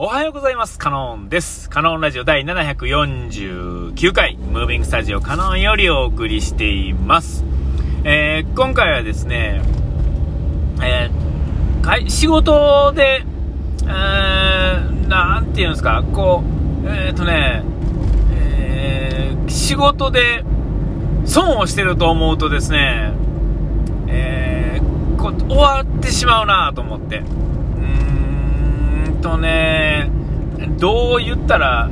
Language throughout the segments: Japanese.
おはようございます。カノンです。カノンラジオ第749回、ムービングスタジオカノンよりお送りしています。えー、今回はですね、えー、仕事で、えー、なんていうんですか、こう、えっ、ー、とね、えー、仕事で損をしてると思うとですね、えー、こ終わってしまうなと思って。とね、どう言ったら、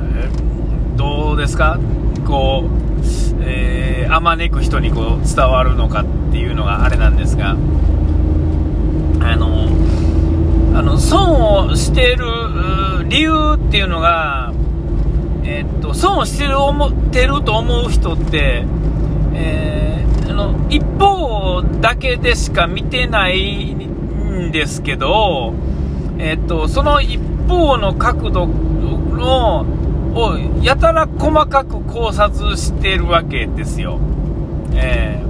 どうですか？こう、え、あまねく人にこう伝わるのかっていうのがあれなんですが、あの、あの損をしている理由っていうのが、えー、っと、損をしてる思ってると思う人って、えー、あの一方だけでしか見てないんですけど、えっと、その一方の角度のをやたら細かく考察してるわけですよ。え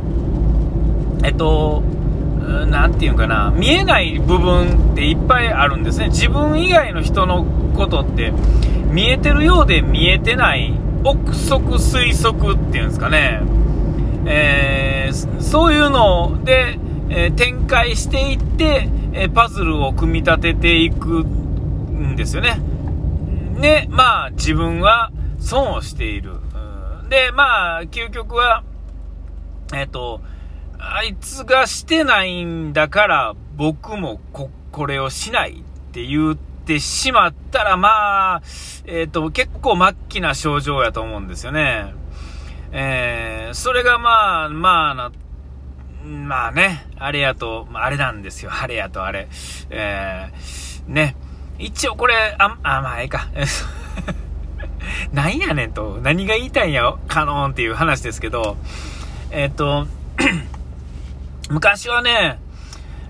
ー、えっと、なんていうかな、見えない部分っていっぱいあるんですね。自分以外の人のことって見えてるようで見えてない憶測推測っていうんですかね。えー、そういうので、えー、展開していって、えパズルを組み立てていくんですよね。で、まあ、自分は損をしている。で、まあ、究極は、えっ、と、あいつがしてないんだから僕もここれをしないって言ってしまったら、まあ、えっ、と、結構末期な症状やと思うんですよね。えー、それがまあ、まあなって、まあね、あれやと、あれなんですよ。あれやとあれ。えー、ね。一応これ、あ、あ、まあ、ええか。なんやねんと。何が言いたいんや、カノンっていう話ですけど、えっ、と、昔はね、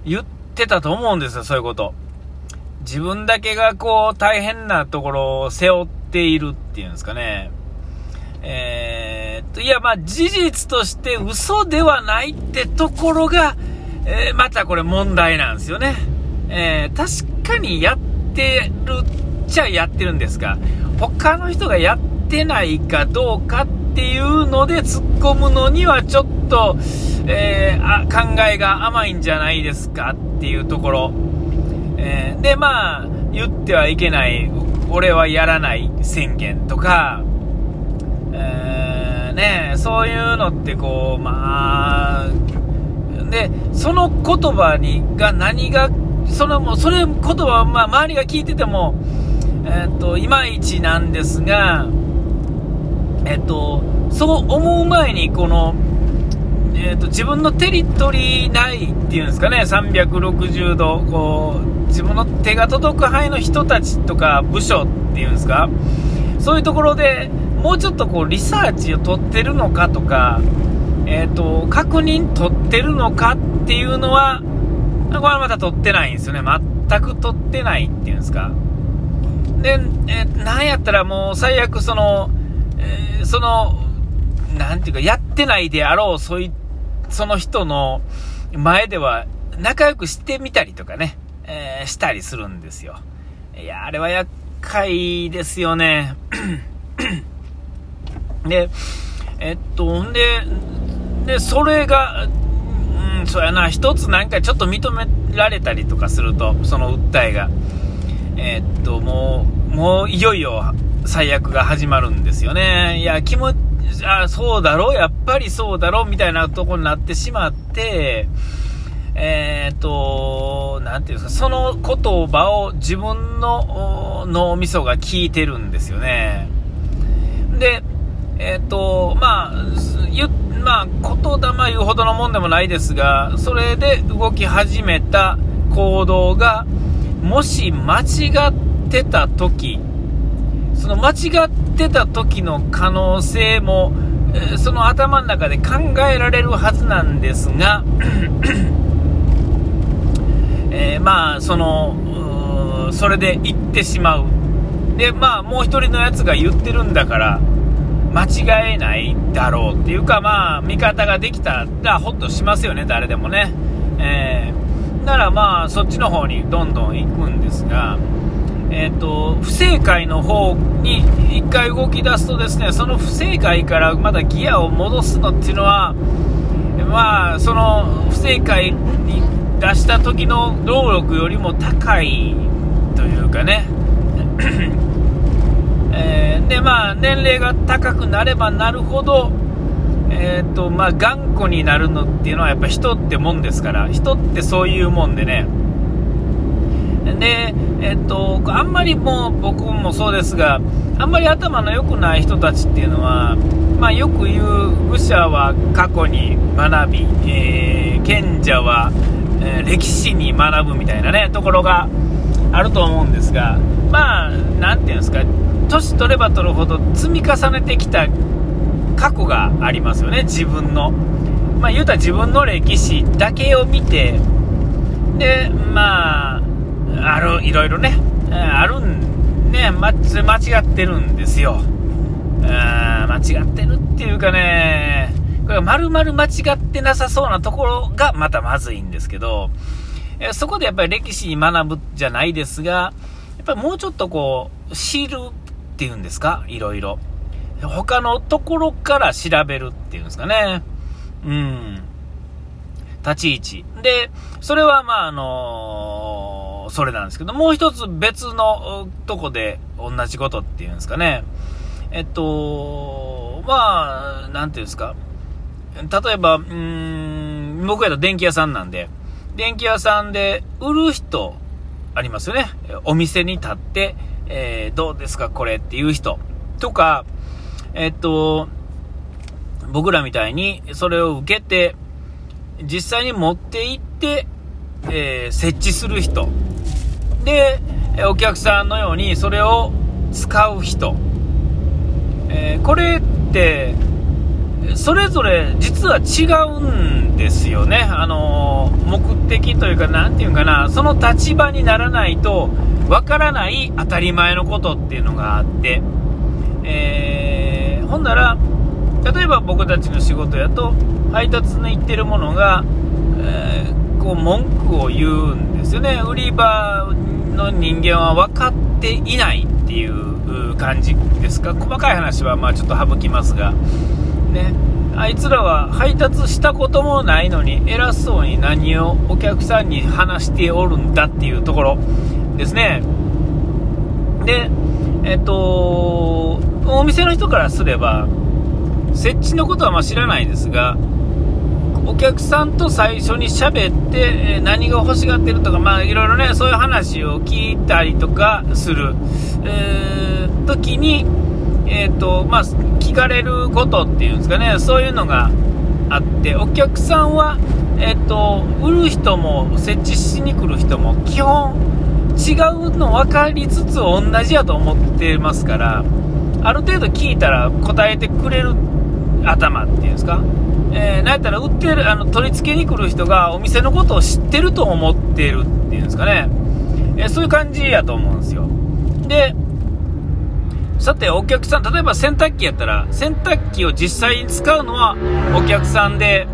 言ってたと思うんですよ、そういうこと。自分だけがこう、大変なところを背負っているっていうんですかね。えー、っと、いや、まあ、事実として嘘ではないってところが、えー、またこれ問題なんですよね。えー、確かにやってるっちゃやってるんですが、他の人がやってないかどうかっていうので突っ込むのにはちょっと、えー、考えが甘いんじゃないですかっていうところ。えー、で、まあ、言ってはいけない、俺はやらない宣言とか、えー、ね、そういうのってこう、まあ、で、その言葉にが何が、そのもそれ言葉はまあ、周りが聞いてても、えっ、と、いまいちなんですが、えっ、と、そう思う前に、この、えーと、自分のテリトリー内っていうんですかね、360度こう、自分の手が届く範囲の人たちとか部署っていうんですか、そういうところでもうちょっとこうリサーチを取ってるのかとか、えーと、確認取ってるのかっていうのは、これはまた取ってないんですよね、全く取ってないっていうんですか。で、えー、なんやったらもう最悪その、えー、その、なんていうか、やってないであろう、そうい、その人の前では仲良くしてみたりとかね、えー、したりするんですよ。いや、あれは厄介ですよね。で、えっと、んで、で、それが、うん、そうやな、一つなんかちょっと認められたりとかすると、その訴えが。えっと、もう、もういよいよ最悪が始まるんですよね。いや、気持ち、あ、そうだろう、やっぱりそうだろう、みたいなとこになってしまって、えー、っと、なんていうんですか、その言葉を自分の脳みそが聞いてるんですよね。で、えっと、まあ、ゆ、まあ、言霊言うほどのもんでもないですが、それで動き始めた行動が、もし間違ってた時、その間違ってた時の可能性も、その頭の中で考えられるはずなんですが、えー、まあ、その、それで行ってしまう。で、まあ、もう一人のやつが言ってるんだから、間違えないだろうっていうか、まあ、味方ができたらほっとしますよね、誰でもね。えー、ならまあ、そっちの方にどんどん行くんですが、ええーと、不正解の方に1回動き出すとですねその不正解からまだギアを戻すのっていうのはまあその不正解に出した時の労力よりも高いというかねえー、でまあ年齢が高くなればなるほどえーとまあ、頑固になるのっていうのはやっぱ人ってもんですから人ってそういうもんでね。で、えっと、あんまりもう僕もそうですが、あんまり頭の良くない人たちっていうのは、まあ、よく言う、愚者は過去に学び、えー、賢者は、えー、歴史に学ぶみたいなね、ところがあると思うんですが、まあ、なんていうんですか、年取れば取るほど積み重ねてきた過去がありますよね、自分の。まあ、言うたら自分の歴史だけを見て、で、まあ、ある、いろいろね、あるん、ね、間違ってるんですよ。間違ってるっていうかね、これ丸々間違ってなさそうなところがまたまずいんですけど、えそこでやっぱり歴史に学ぶじゃないですが、やっぱりもうちょっとこう、知るっていうんですか、いろいろ。他のところから調べるっていうんですかね。うん。立ち位置。で、それはまああのーそれなんですけど、もう一つ別のとこで同じことっていうんですかね。えっと、まあ、なんていうんですか？例えば、うん、僕やったら電気屋さんなんで、電気屋さんで売る人ありますよね。お店に立って、えー、どうですかこれっていう人。とか、えっと、僕らみたいにそれを受けて、実際に持って行って、えー、設置する人。で、お客さんのようにそれを使う人、えー、これってそれぞれ実は違うんですよね、あの目的というか、なんていうかな、その立場にならないとわからない当たり前のことっていうのがあって、えー、ほんなら、例えば僕たちの仕事やと、配達に行ってるものが、えー、こう文句を言うんですよね、売り場の人間は分かっていないっていう感じですか。細かい話はまあちょっと省きますが、ね、あいつらは配達したこともないのに偉そうに何をお客さんに話しておるんだっていうところ。ですね。でえっとお店の人からすれば設置のことはま知らないですがお客さんと最初に喋って、え何が欲しがってるとか、まあいろいろね、そういう話を聞いたりとかする、えー、時に、えっ、ー、と、まあ、聞かれることっていうんですかね、そういうのがあって、お客さんは、えっ、ー、と、売る人も設置しに来る人も基本違うの分かりつつ同じやと思ってますから、ある程度聞いたら答えてくれる頭っていうんですか、えー、なんやったら売ってる、あの、取り付けに来る人がお店のことを知ってると思ってるっていうんですかね。えー、そういう感じやと思うんですよ。で、さて、お客さん、例えば洗濯機やったら、洗濯機を実際に使うのはお客さんで、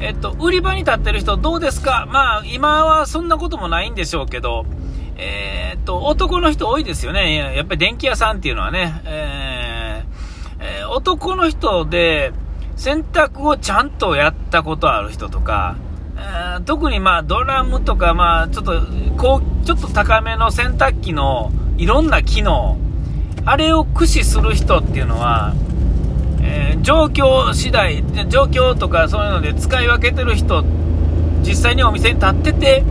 えっと、売り場に立ってる人どうですか？まあ、今はそんなこともないんでしょうけど、えー、っと、男の人多いですよね。やっぱり電気屋さんっていうのはね、えーえー、男の人で、洗濯をちゃんとやったことある人とか、えー、特にまあドラムとか、まあちょっとこう、ちょっと高めの洗濯機のいろんな機能、あれを駆使する人っていうのは、えー、状況次第、状況とかそういうので使い分けてる人、実際にお店に立ってて、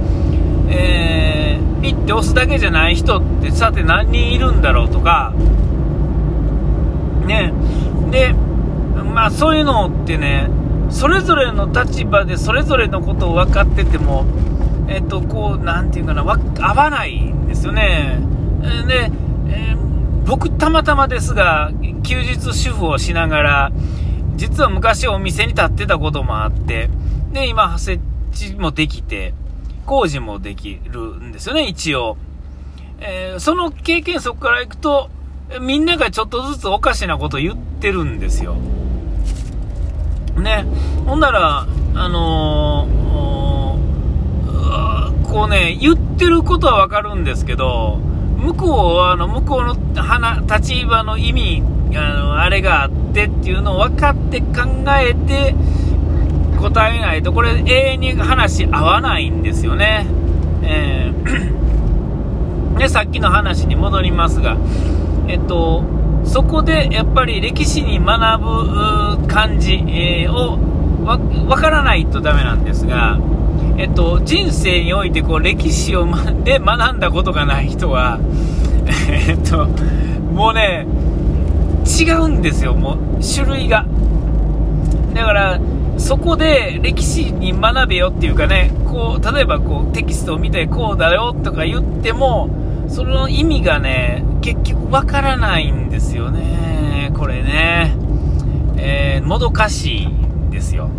えー、ピッて押すだけじゃない人ってさて何人いるんだろうとか、ね、で、まあそういうのってね、それぞれの立場でそれぞれのことを分かってても、えっと、こう、なんていうかな、合わないんですよね。で、えー、僕たまたまですが、休日主婦をしながら、実は昔お店に立ってたこともあって、で、今、設置もできて、工事もできるんですよね、一応。えー、その経験則からいくと、みんながちょっとずつおかしなこと言ってるんですよ。ね、ほんなら、あのー、こうね、言ってることはわかるんですけど、向こうは、あの、向こうの花、立場の意味、あの、あれがあってっていうのを分かって考えて答えないと、これ永遠に話合わないんですよね。えー、で、さっきの話に戻りますが、えっと、そこでやっぱり歴史に学ぶ感じ、えー、をわからないとダメなんですが、えっと、人生においてこう歴史を、ま、で学んだことがない人は、えっと、もうね、違うんですよ、もう種類が。だから、そこで歴史に学べよっていうかね、こう、例えばこうテキストを見てこうだよとか言っても、その意味がね、結局わからないんですよね、これね。えー、もどかしいんですよ。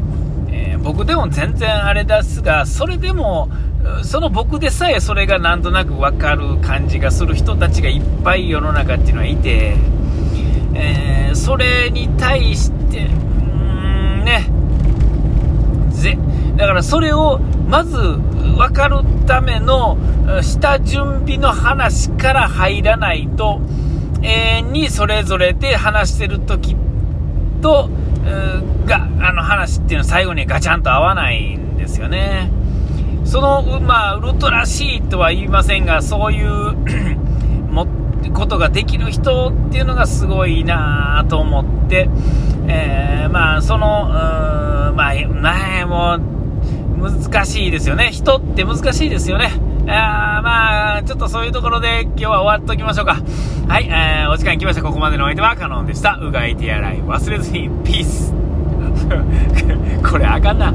えー、僕でも全然あれですが、それでも、その僕でさえそれがなんとなくわかる感じがする人たちがいっぱい世の中っていうのはいて、えー、それに対して、ぜ、だからそれをまず分かるための下準備の話から入らないと、永遠にそれぞれで話してる時と、が、あの話っていうのは最後にガチャンと合わないんですよね。その、まあ、ウルトラ C とは言いませんが、そういうもことができる人っていうのがすごいなと思って、えー、まあ、その、まあ、前も難しいですよね。人って難しいですよね。あまあ、ちょっとそういうところで今日は終わっときましょうか。はい、えー、お時間来ました。ここまでのお相手はカノンでした。うがい手洗い忘れずに、ピース。これあかんな。